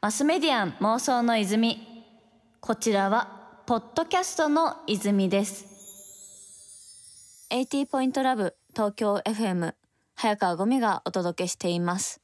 マスメディアン妄想の泉。こちらはポッドキャストの泉です。80ポイントラブ東京 FM 早川ゴミがお届けしています。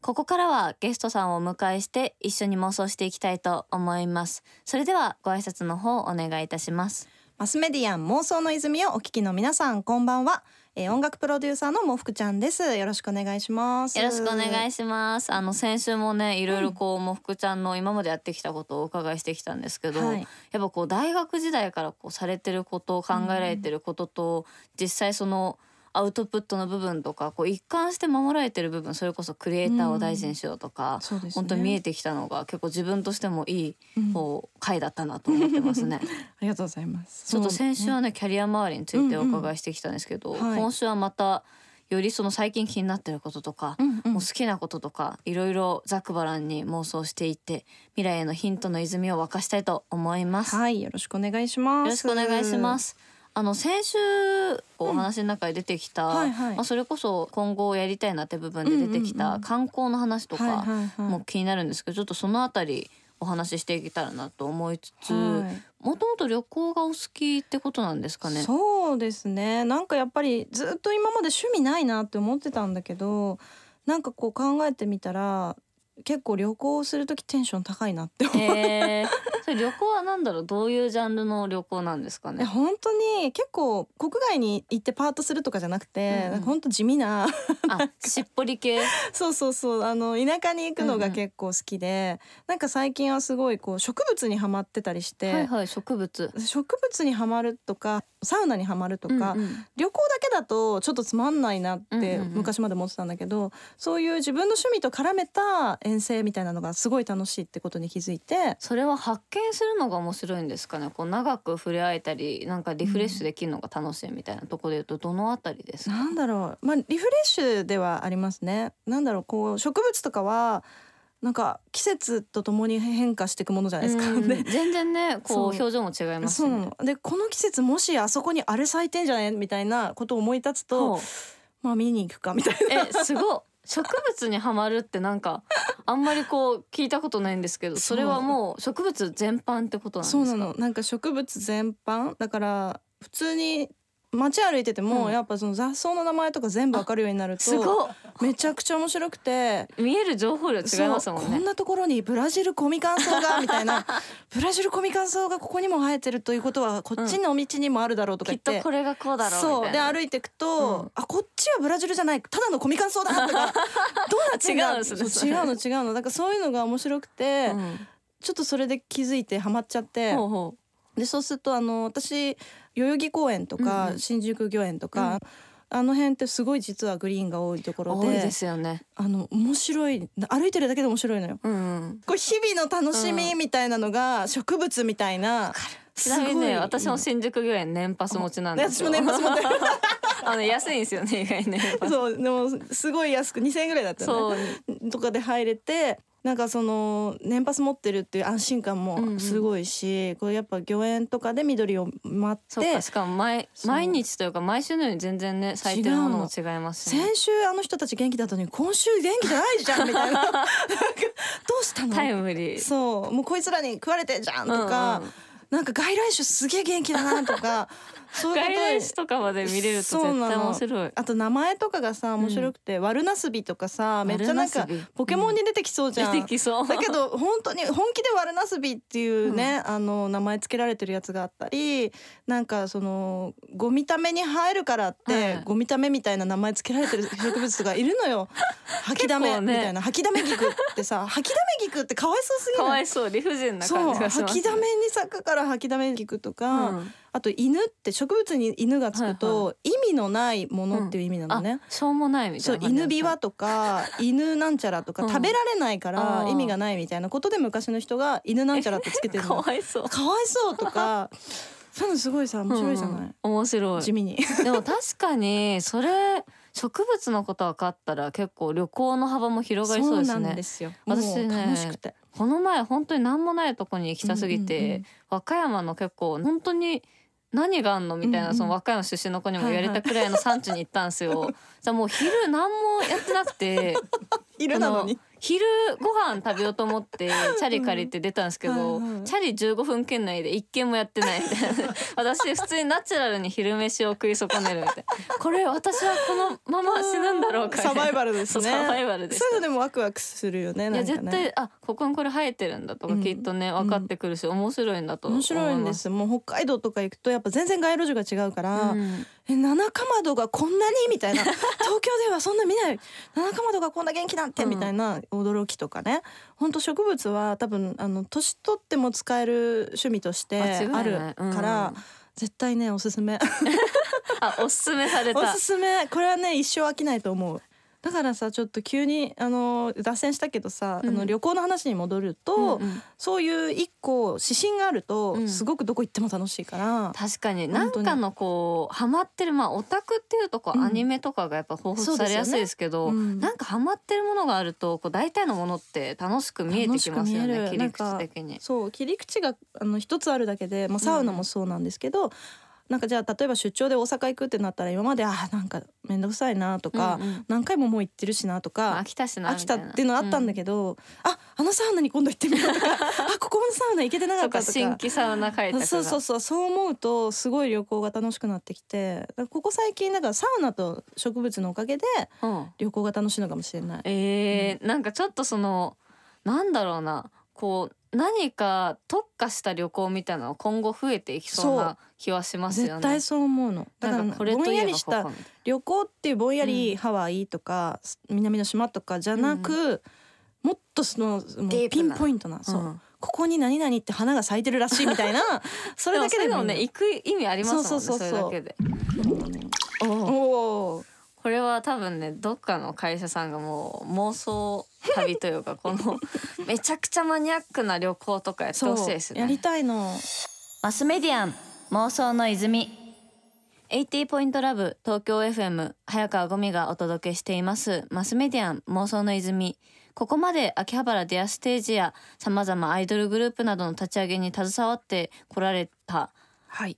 ここからはゲストさんをお迎えして一緒に妄想していきたいと思います。それではご挨拶の方お願いいたします。マスメディアン妄想の泉をお聞きの皆さんこんばんは、えー、音楽プロデューサーのもふくちゃんです。よろしくお願いします。よろしくお願いします。あの先週もねいろいろこう、もふくちゃんの今までやってきたことをお伺いしてきたんですけど、はい、やっぱこう大学時代からこうされてること考えられてることと、うん、実際そのアウトプットの部分とかこう一貫して守られてる部分それこそクリエイターを大事にしようとか、うんね、本当見えてきたのが結構自分としてもいいこう回だったなと思ってますね。ありがとうございます。ちょっと先週はねキャリア周りについてお伺いしてきたんですけど、うんうんはい、今週はまたよりその最近気になってることとか、うんうん、もう好きなこととかいろいろざくばらんに妄想していって未来へのヒントの泉を沸かしたいと思います。はい、よろしくお願いします。よろしくお願いします。あの先週お話の中で出てきた、うん。はいはい、まあ、それこそ今後やりたいなって部分で出てきた観光の話とかも気になるんですけどちょっとそのあたりお話ししていけたらなと思いつつもともと旅行がお好きってことなんですかね？そうですね。なんかやっぱりずっと今まで趣味ないなって思ってたんだけどなんかこう考えてみたら結構旅行する時テンション高いなって思う、えー、それ旅行は何だろう？どういうジャンルの旅行なんですかね？本当に結構国外に行ってパートするとかじゃなくて、うん、本当地味なあしっぽり系？そうそうそう。あの田舎に行くのが結構好きで、うん、なんか最近はすごいこう植物にはまってたりしてはいはい植物。植物にはまるとかサウナにはまるとか、うんうん、旅行だけだとちょっとつまんないなって昔まで思ってたんだけど、うんうんうん、そういう自分の趣味と絡めた遠征みたいなのがすごい楽しいってことに気づいて。それは発見するのが面白いんですかね？こう長く触れ合えたりなんかリフレッシュできるのが楽しいみたいなところで言うとどのあたりですか、なんだろう。まあリフレッシュではありますね。なんだろうこう植物とかはなんか季節とともに変化していくものじゃないですか、ね、全然ねこう表情も違います、ね、でこの季節もしあそこにあれ咲いてんじゃない？みたいなことを思い立つとまあ見に行くかみたいな。えすご植物にはまるってなんかあんまりこう聞いたことないんですけどそれはもう植物全般ってことなんですか？そうなの。なんか植物全般？だから普通に街歩いてても、うん、やっぱその雑草の名前とか全部わかるようになるとめちゃくちゃ面白くて。見える情報量違いますもんね。こんなところにブラジルコミカンソウが みたいな。ブラジルコミカンソウがここにも生えてるということはこっちの道にもあるだろうとか言って、うん、これがこうだろうそう。で歩いていくと、うん、あこっちはブラジルじゃない。ただのコミカンソウだとか どうなってんだ？違うの違うの違うの。だからそういうのが面白くて、ちょっとそれで気づいてハマっちゃってほうほうでそうするとあの私代々木公園とか、新宿御苑とか、あの辺ってすごい実はグリーンが多いところでですよね。あの面白い歩いてるだけで面白いのよ、うんうん、これ日々の楽しみみたいなのが植物みたいな、ちなみにね私も新宿御苑年パス持ちなんですよ。私も年パス持ってる。あの安いんですよね意外にそうでもすごい安く2000円ぐらいだったね。とかで入れてなんかその年パス持ってるっていう安心感もすごいし、うんうん、これやっぱ御苑とかで緑を待ってしかも毎毎日というか毎週のように全然ね咲いてるもの。も違います、ね、先週あの人たち元気だったのに今週元気じゃないじゃんみたいな。どうしたの？タイムリー。そう。もうこいつらに食われてんじゃんとか、うんうん、なんか外来種すげえ元気だなとかそういう外来種とかまで見れると絶対面白い。あと名前とかがさ面白くて、うん、ワルナスビとかさめっちゃなんかポケモンに出てきそうじゃん、うん、出てきそう。だけど本当に本気でワルナスビっていうね、うん、あの名前つけられてるやつがあったりなんかそのゴミために生えるからって、ゴミためみたいな名前つけられてる植物とかいるのよ。吐きだめみたいな、ね、吐きだめ菊ってさ 吐きだめ菊ってかわいそうすぎるかわいそう理不尽な感じがします、ね、吐きだめに咲くから吐きだめ菊とか、あと犬って植物に犬がつくと意味のないものっていう意味なのね。うん、しょうもないみたいな。そう犬ビワとか犬なんちゃらとか食べられないから意味がないみたいなことで昔の人が犬なんちゃらってつけてるの。かわいそう。かわいそうとか。そういうのすごいさ面白いじゃない？うん、面白い。地味に。でも確かにそれ。植物のこと分かったら結構旅行の幅も広がりそうですね。そうですよ。私ね、この前本当に何もないとこに行きたすぎて、うんうんうん、和歌山の結構本当に何があんの？みたいな、その和歌山出身の子にも言われたくらいの産地に行ったんですよ。じゃもう昼何もやってなくて。昼なのに昼ご飯食べようと思ってチャリ借りて出たんですけど、はいはいチャリ15分圏内で一軒もやってない。みたいな私普通にナチュラルに昼飯を食い損ねるみたいな。これ私はこのまま死ぬんだろうか。サバイバルですね。サバイバルです。そういうのでもワクワクするよねいや絶対あここにこれ生えてるんだとかうん。きっとね分かってくるし、面白いんだと面白いんです。もう北海道とか行くとやっぱ全然街路樹が違うから、うんえ七かまどがこんなに？みたいな 東京ではそんな見ない。七かまどがこんな元気なんて？うん。みたいな驚きとかね。本当植物は多分あの年取っても使える趣味としてあるから、うん。絶対ねおすすめ。あおすすめされ おたすすめ。これはね一生飽きないと思うだからさちょっと急にあの脱線したけどさ、うん。あの旅行の話に戻ると、うんうん。そういう一個指針があると、うん。すごくどこ行っても楽しいから、確かに。何かのこうハマってるまあオタクっていうとこう、うん。アニメとかがやっぱ彷彿されやすいですけどそうん。なんかハマってるものがあるとこう大体のものって楽しく見えてきますよね切り口的に。そう切り口があの一つあるだけで、まあ、サウナもそうなんですけど、なんかじゃあ例えば出張で大阪行くってなったら今まであーなんか面倒くさいなとか、うんうん。何回ももう行ってるしなとか、飽きたしな飽きたっていうのあったんだど、けど、ああのサウナに今度行ってみようとか あここのサウナ行けてなかかったとか。新規サウナ開拓が。そうそうそうそう思うとすごい旅行が楽しくなってきてここ最近だからサウナと植物のおかげでうん。旅行が楽しいのかもしれない。えーなんかちょっとそのなんだろうなこう何か特化した旅行みたいなの今後増えていきそうな気はしますよね。絶対そう思うの。だからぼんやりした旅行っていうぼんやうん。りハワイとか、南の島とかじゃなく、もっとそのピンポイントなそう、うん。ここに何々って花が咲いてるらしいみたいな。それだけでもね行く意味ありますもんねそうそうそうそう。それだけで。おおこれは多分ねどっかの会社さんがもう妄想旅というかこのめちゃくちゃマニアックな旅行とかやってほしいですね。やりたいの。マスメディアン妄想の泉。80ポイントラブ東京 FM 早川ゴミがお届けしています。マスメディアン妄想の泉。ここまで秋葉原デアステージやさまざまアイドルグループなどの立ち上げに携わってこられたはい。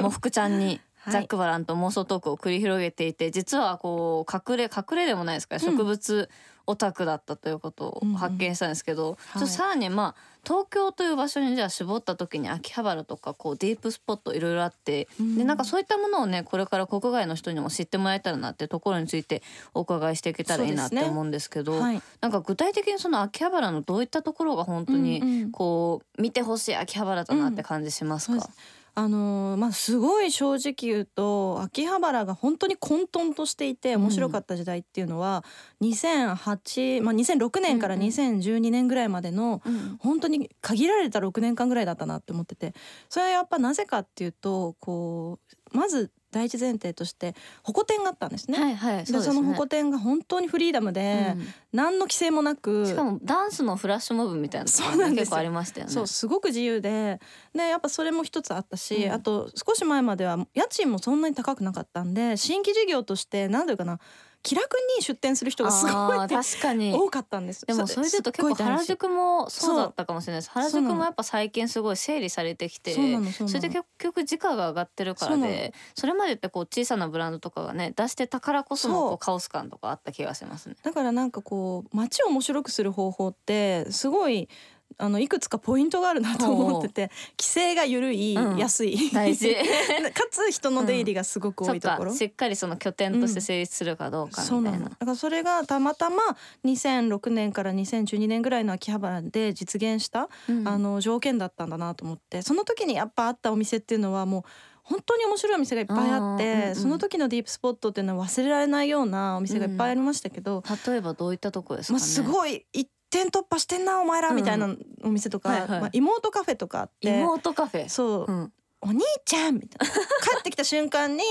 もふくちゃんにはい。ザックバランと妄想トークを繰り広げていて実はこう隠れ隠れでもないですか、植物オタクだったということを発見したんですけど、ちょっとさらにまあ東京という場所にじゃあ絞った時に秋葉原とかこうディープスポットいろいろあって、うんでなんかそういったものをねこれから国外の人にも知ってもらえたらなってところについてお伺いしていけたらいいなって思うんですけどはい。なんか具体的にその秋葉原のどういったところが本当うんうにん。こう見てほしい秋葉原だなって感じしますか、そうですあのーまあすごい正直言うと秋葉原が本当に混沌としていて面白かった時代っていうのは、2008、まあ、2006年からうんうん。2012年ぐらいまでのうん。本当に限られた6年間ぐらいだったなって思っててそれはやっぱなぜかっていうとこうまず第一前提として保護店があったんですね。はいはいでそうですねその保護店が本当にフリーダムで、うん何の規制もなくしかもダンスのフラッシュモブみたいなそうなんですよ結構ありましたよね。そうすごく自由ででやっぱそれも一つあったし、うんあと少し前までは家賃もそんなに高くなかったんで新規事業として何ていうかな気楽に出店する人がすごい確かに。多かったんですでもそれで言うと結構原宿もそうだったかもしれないです。原宿もやっぱ最近すごい整理されてきて、それで結局時価が上がってるからで、それまでってこう小さなブランドとかがね出してたからこそのこうカオス感とかあった気がしますね。だからなんかこう街を面白くする方法ってすごいあのいくつかポイントがあるなと思ってて規制が緩い、うん。安い。大事。かつ人の出入りがすごく多いところ、か。しっかりその拠点として成立するかどうかみたな。ないの。だからそれがたまたま2006年から2012年ぐらいの秋葉原で実現した、うん。あの条件だったんだなと思ってその時にやっぱあったお店っていうのはもう本当に面白いお店がいっぱいあってうんうんその時のディープスポットっていうのは忘れられないようなお店がいっぱいありましたけど、例えばどういったとこですかまあ、ね。すごい一点突破してんなお前らみたいなお店とか、はいはい。まあ、妹カフェとかあって妹カフェ。そう、うん。お兄ちゃんみたいな。帰ってきた瞬間に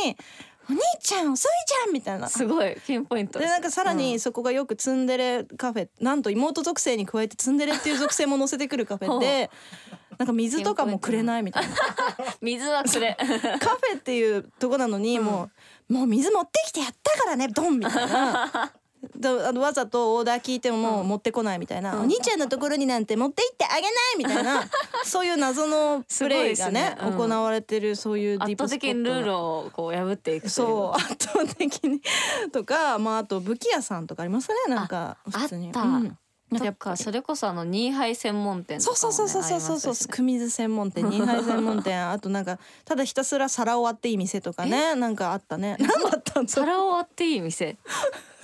お兄ちゃん遅いじゃんみたいな。すごいピンポイント。でなんかさらうん。にそこがよくツンデレカフェなんと妹属性に加えてツンデレっていう属性も乗せてくるカフェでなんか水とかもくれないみたいな。水はくれ。カフェっていうとこなのにもう、もう水持ってきてやったからねドンみたいな。だ あのわざとオーダー聞いてももう持ってこないみたいな、お兄ちゃんのところになんて持って行ってあげないみたいな そういう謎のプレイがねね。うん。行われてるそういうディ圧ープスポット倒的にルールをこう破っていくそう 圧倒的にとかまああと武器屋さんとかありますねなんかあ普通に。あった。うん。なんかそれこそあのニーハイ専門店とそうかも、ね、そうそうそうそうそうそうすく水専門店ニーハイ専門店あとなんかただひたすら皿を割っていい店とかねなんかあったね。何だったん皿を割っていい店？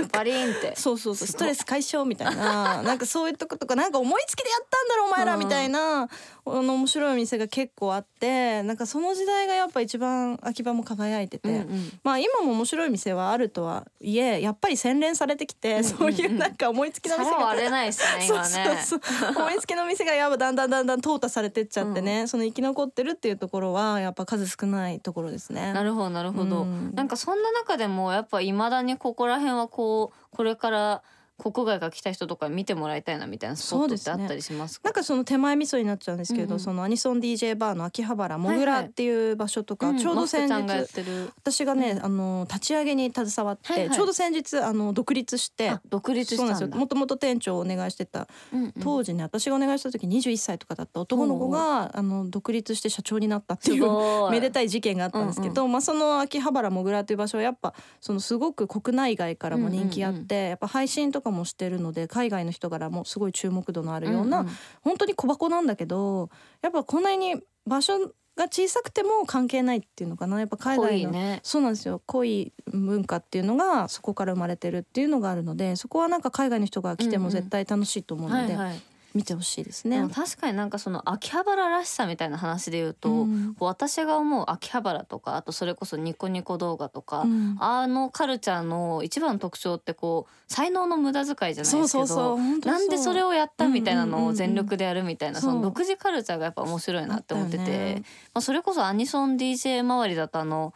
バリーンって。そうそうそう。ストレス解消みたいな。なんかそういうとことか。なんか思いつきでやったんだろお前らうんみたいな、あの面白いお店が結構あって。なんかその時代がやっぱ一番秋葉も輝いてて、うんうん。まあ今も面白い店はあるとはいえやっぱり洗練されてきて、うんそういうなんか思いつきの店が。皿割れないですねそう今ね。そうそう思いつきの店がやっぱだんだんだんだん淘汰されてっちゃってね、その生き残ってるっていうところはやっぱ数少ないところですね。なるほどなるほど、うん。なんかそんな中でもやっぱいまだにここら辺はこうこれから国外が来た人とか見てもらいたいなみたいなスポットってあったりしますか？なんかその手前味噌になっちゃうんですけど、うん。うんそのアニソン DJ バーの秋葉原もぐらっていう場所とか、うんちょうど先日マスクちゃん私がね、あの立ち上げに携わって、はいはい。ちょうど先日あの独立してあ独立したんだ。そうなんですよ。もともと店長をお願いしてたうんうん。当時ね私がお願いした時21歳とかだった男の子があの独立して社長になったってすい。うめでたい事件があったんですけど、まあ、その秋葉原もぐらという場所はやっぱそのすごく国内外からも人気あって、うんうん。やっぱ配信とかもしてるので海外の人からもすごい注目度のあるような、んん。本当に小箱なんだけどやっぱこんなに場所が小さくても関係ないっていうのかな。やっぱ海濃外の、いね。そうなんですよ。濃い文化っていうのがそこから生まれてるっていうのがあるのでそこはなんか海外の人が来ても絶対楽しいと思うので、はいはい見てほしいですね。確かになんかその秋葉原らしさみたいな話で言うと、うん。こう私が思う秋葉原とかあとそれこそニコニコ動画とか、うん。あのカルチャーの一番の特徴ってこう才能の無駄遣いじゃないですけどなんでそれをやったみたいなのを全力でやるみたいな、その独自カルチャーがやっぱ面白いなって思ってて、ね。まあ、それこそアニソン DJ 周りだとあの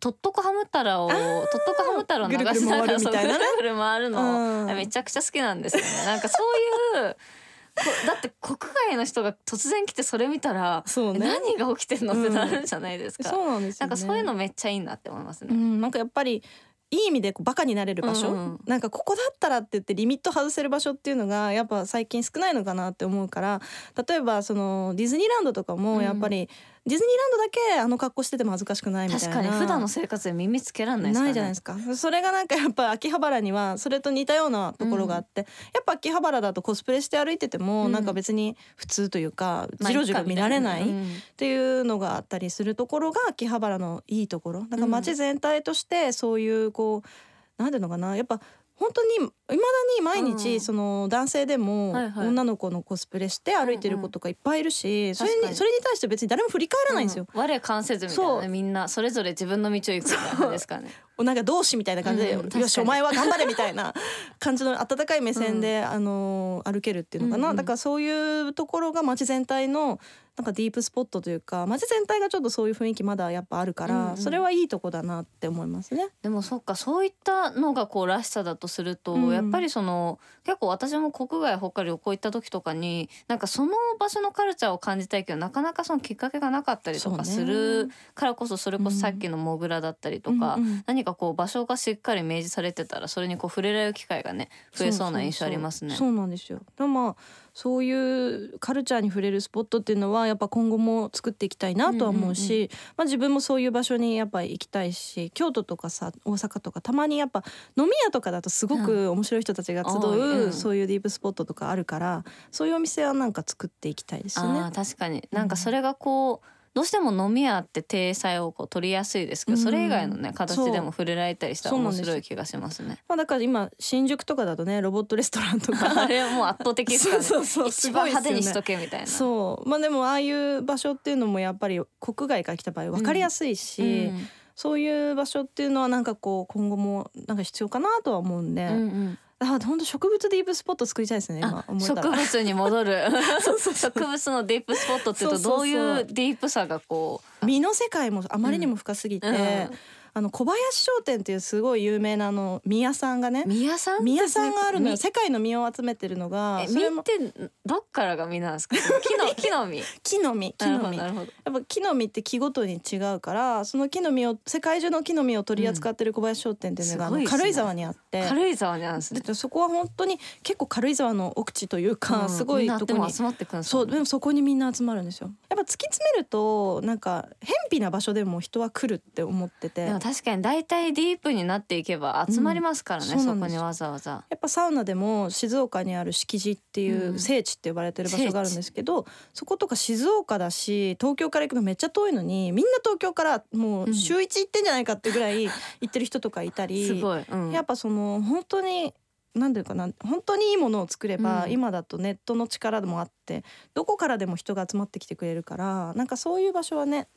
とっとこハム太郎をとっとこハム太郎を流しながらぐるぐる回るみたいなね。そうぐるぐる回るの、うん。めちゃくちゃ好きなんですよね。なんかそういうこ だって国外の人が突然来てそれ見たら、そうね。何が起きてんの？ってなるじゃないですか。そうなんですよ、ね、なんかそういうのめっちゃいいなって思いますね。うん、なんかやっぱりいい意味でこうバカになれる場所、うんうん。なんかここだったらって言ってリミット外せる場所っていうのがやっぱ最近少ないのかなって思うから例えばそのディズニーランドとかもやっぱり、ディズニーランドだけあの格好してても恥ずかしくないみたいな。確かに普段の生活で耳つけらんないね。ないじゃないですか。それがなんかやっぱ秋葉原にはそれと似たようなところがあって、やっぱ秋葉原だとコスプレして歩いてても、うん。なんか別に普通というかまあじろじろ見られないっうんていうのがあったりするところが秋葉原のいいところ。なんか街全体としてそういうこうなんていうのかな。やっぱ本当にいまだに毎うん日その男性でも女の子のコスプレして歩いてる子とかいっぱいいるし、それにに。それに対して別に誰も振り返らないんですよ。うん。我関せずみたいなね。みんなそれぞれ自分の道を行くみたいなですからね。なんか同志みたいな感じで、うんよしお前は頑張れみたいな 感じの温かい目線で、あの歩けるっていうのかな、だからそういうところが街全体のなんかディープスポットというか街全体がちょっとそういう雰囲気まだやっぱあるから、うんうんそれはいいとこだなって思いますね。でもそっかそういったのがこうらしさだとすると、うんやっぱりその結構私も国外他旅行行った時とかになんかその場所のカルチャーを感じたいけどなかなかそのきっかけがなかったりとかするからこそそれこそさっきのモグラだったりとか、うんうん何かこう場所がしっかり明示されてたらそれにこう触れられる機会がね増えそうな印象ありますね。そうそうなんですよ。でもまあそういうカルチャーに触れるスポットっていうのはやっぱ今後も作っていきたいなとは思うし、うんうんまあ自分もそういう場所にやっぱ行きたいし京都とかさ大阪とかたまにやっぱ飲み屋とかだとすごく面白い人たちが集う、うんそういうディープスポットとかあるからそういうお店はなんか作っていきたいですね。ー。確かに。なんかそれがこうどうしても飲み屋って体裁をこう取りやすいですけど、うん。それ以外のね形でも触れられたりしたら面白い気がしますね。まあだから今新宿とかだとねロボットレストランとか。あれはもう圧倒的ですからね。そうそうそう一番派手にしとけみたいな。そう。まあでもああいう場所っていうのもやっぱり国外から来た場合分かりやすいし、うん。そういう場所っていうのはなんかこう今後もなんか必要かなとは思うんで、うんうんあ本当植物ディープスポット作りたいですね今あ思えたら。植物に戻る。植物のディープスポットっていうとそうそうそう。どういうディープさがこう。身の世界もあまりにも深すぎて、うんあの小林商店っていうすごい有名なあの宮さんがね宮さん宮さんがあるのよ。み世界の実を集めてるのがえ実ってどっからが実なんですか？木の 木の実？木の実木の実。やほどなるほど。っぱ木の実って木ごとに違うからその木の実を世界中の木の実を取り扱ってる小林商店っていうのが、あのすごいですね。軽井沢にあって。軽井沢にあるんですね。そこは本当に結構軽井沢の奥地というか、うんすごいとこに集まってくるんですそうでもそこにみんな集まるんですよ。やっぱ突き詰めるとなんか偏僻な場所でも人は来るって思ってて確かに大体ディープになっていけば集まりますからね、うんそそこにわざわざ。やっぱサウナでも静岡にある敷地っていううん。聖地って呼ばれてる場所があるんですけど、そことか静岡だし東京から行くのめっちゃ遠いのにみんな東京からもう週一行ってんじゃないかってぐらい 行ってる人とかいたり、すごい、うん。やっぱその本当になんていうかな本当にいいものを作れば、うん。今だとネットの力もあってどこからでも人が集まってきてくれるからなんかそういう場所はね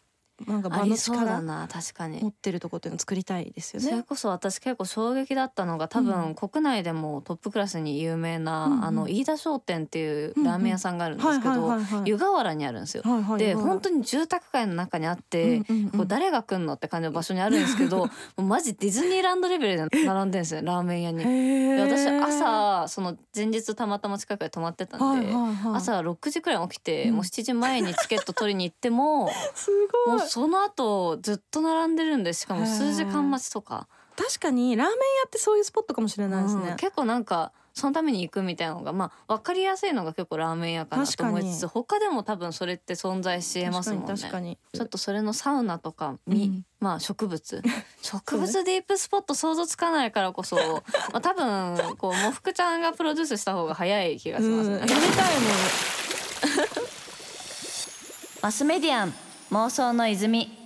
なんか場の力な確かに。持。ってるとこっていうのを作りたいですよそれね。こそ私結構衝撃だったのが多分国内でもトップクラスに有名な、うんうん。あの飯田商店っていうラーメン屋さんがあるんですけど、はい湯河原にあるんですよ。はいはいではい。本当に住宅街の中にあって、うんうんうんこう誰が来んのって感じの場所にあるんですけど もうマジディズニーランドレベルで並んでるんですよ。ラーメン屋に。で私朝その前日たまたま近くで泊まってたんで、はいはいはい。朝6時くらいに起きて、うん。もう7時前にチケット取りに行っても すごいその後ずっと並んでるんでしかも数時間待ちとか、確かにラーメン屋ってそういうスポットかもしれないですねうん。結構なんかそのために行くみたいなのがまあ分かりやすいのが結構ラーメン屋かなと思いつつ確他でも多分それって存在しえますもんね。確かにちょっとそれのサウナとかみ、うんまあ植物 植物ディープスポット想像つかないからこそ、まあ多分こうもふくちゃんがプロデュースした方が早い気がしますね。うんやりたいもん。マスメディアン妄想の泉。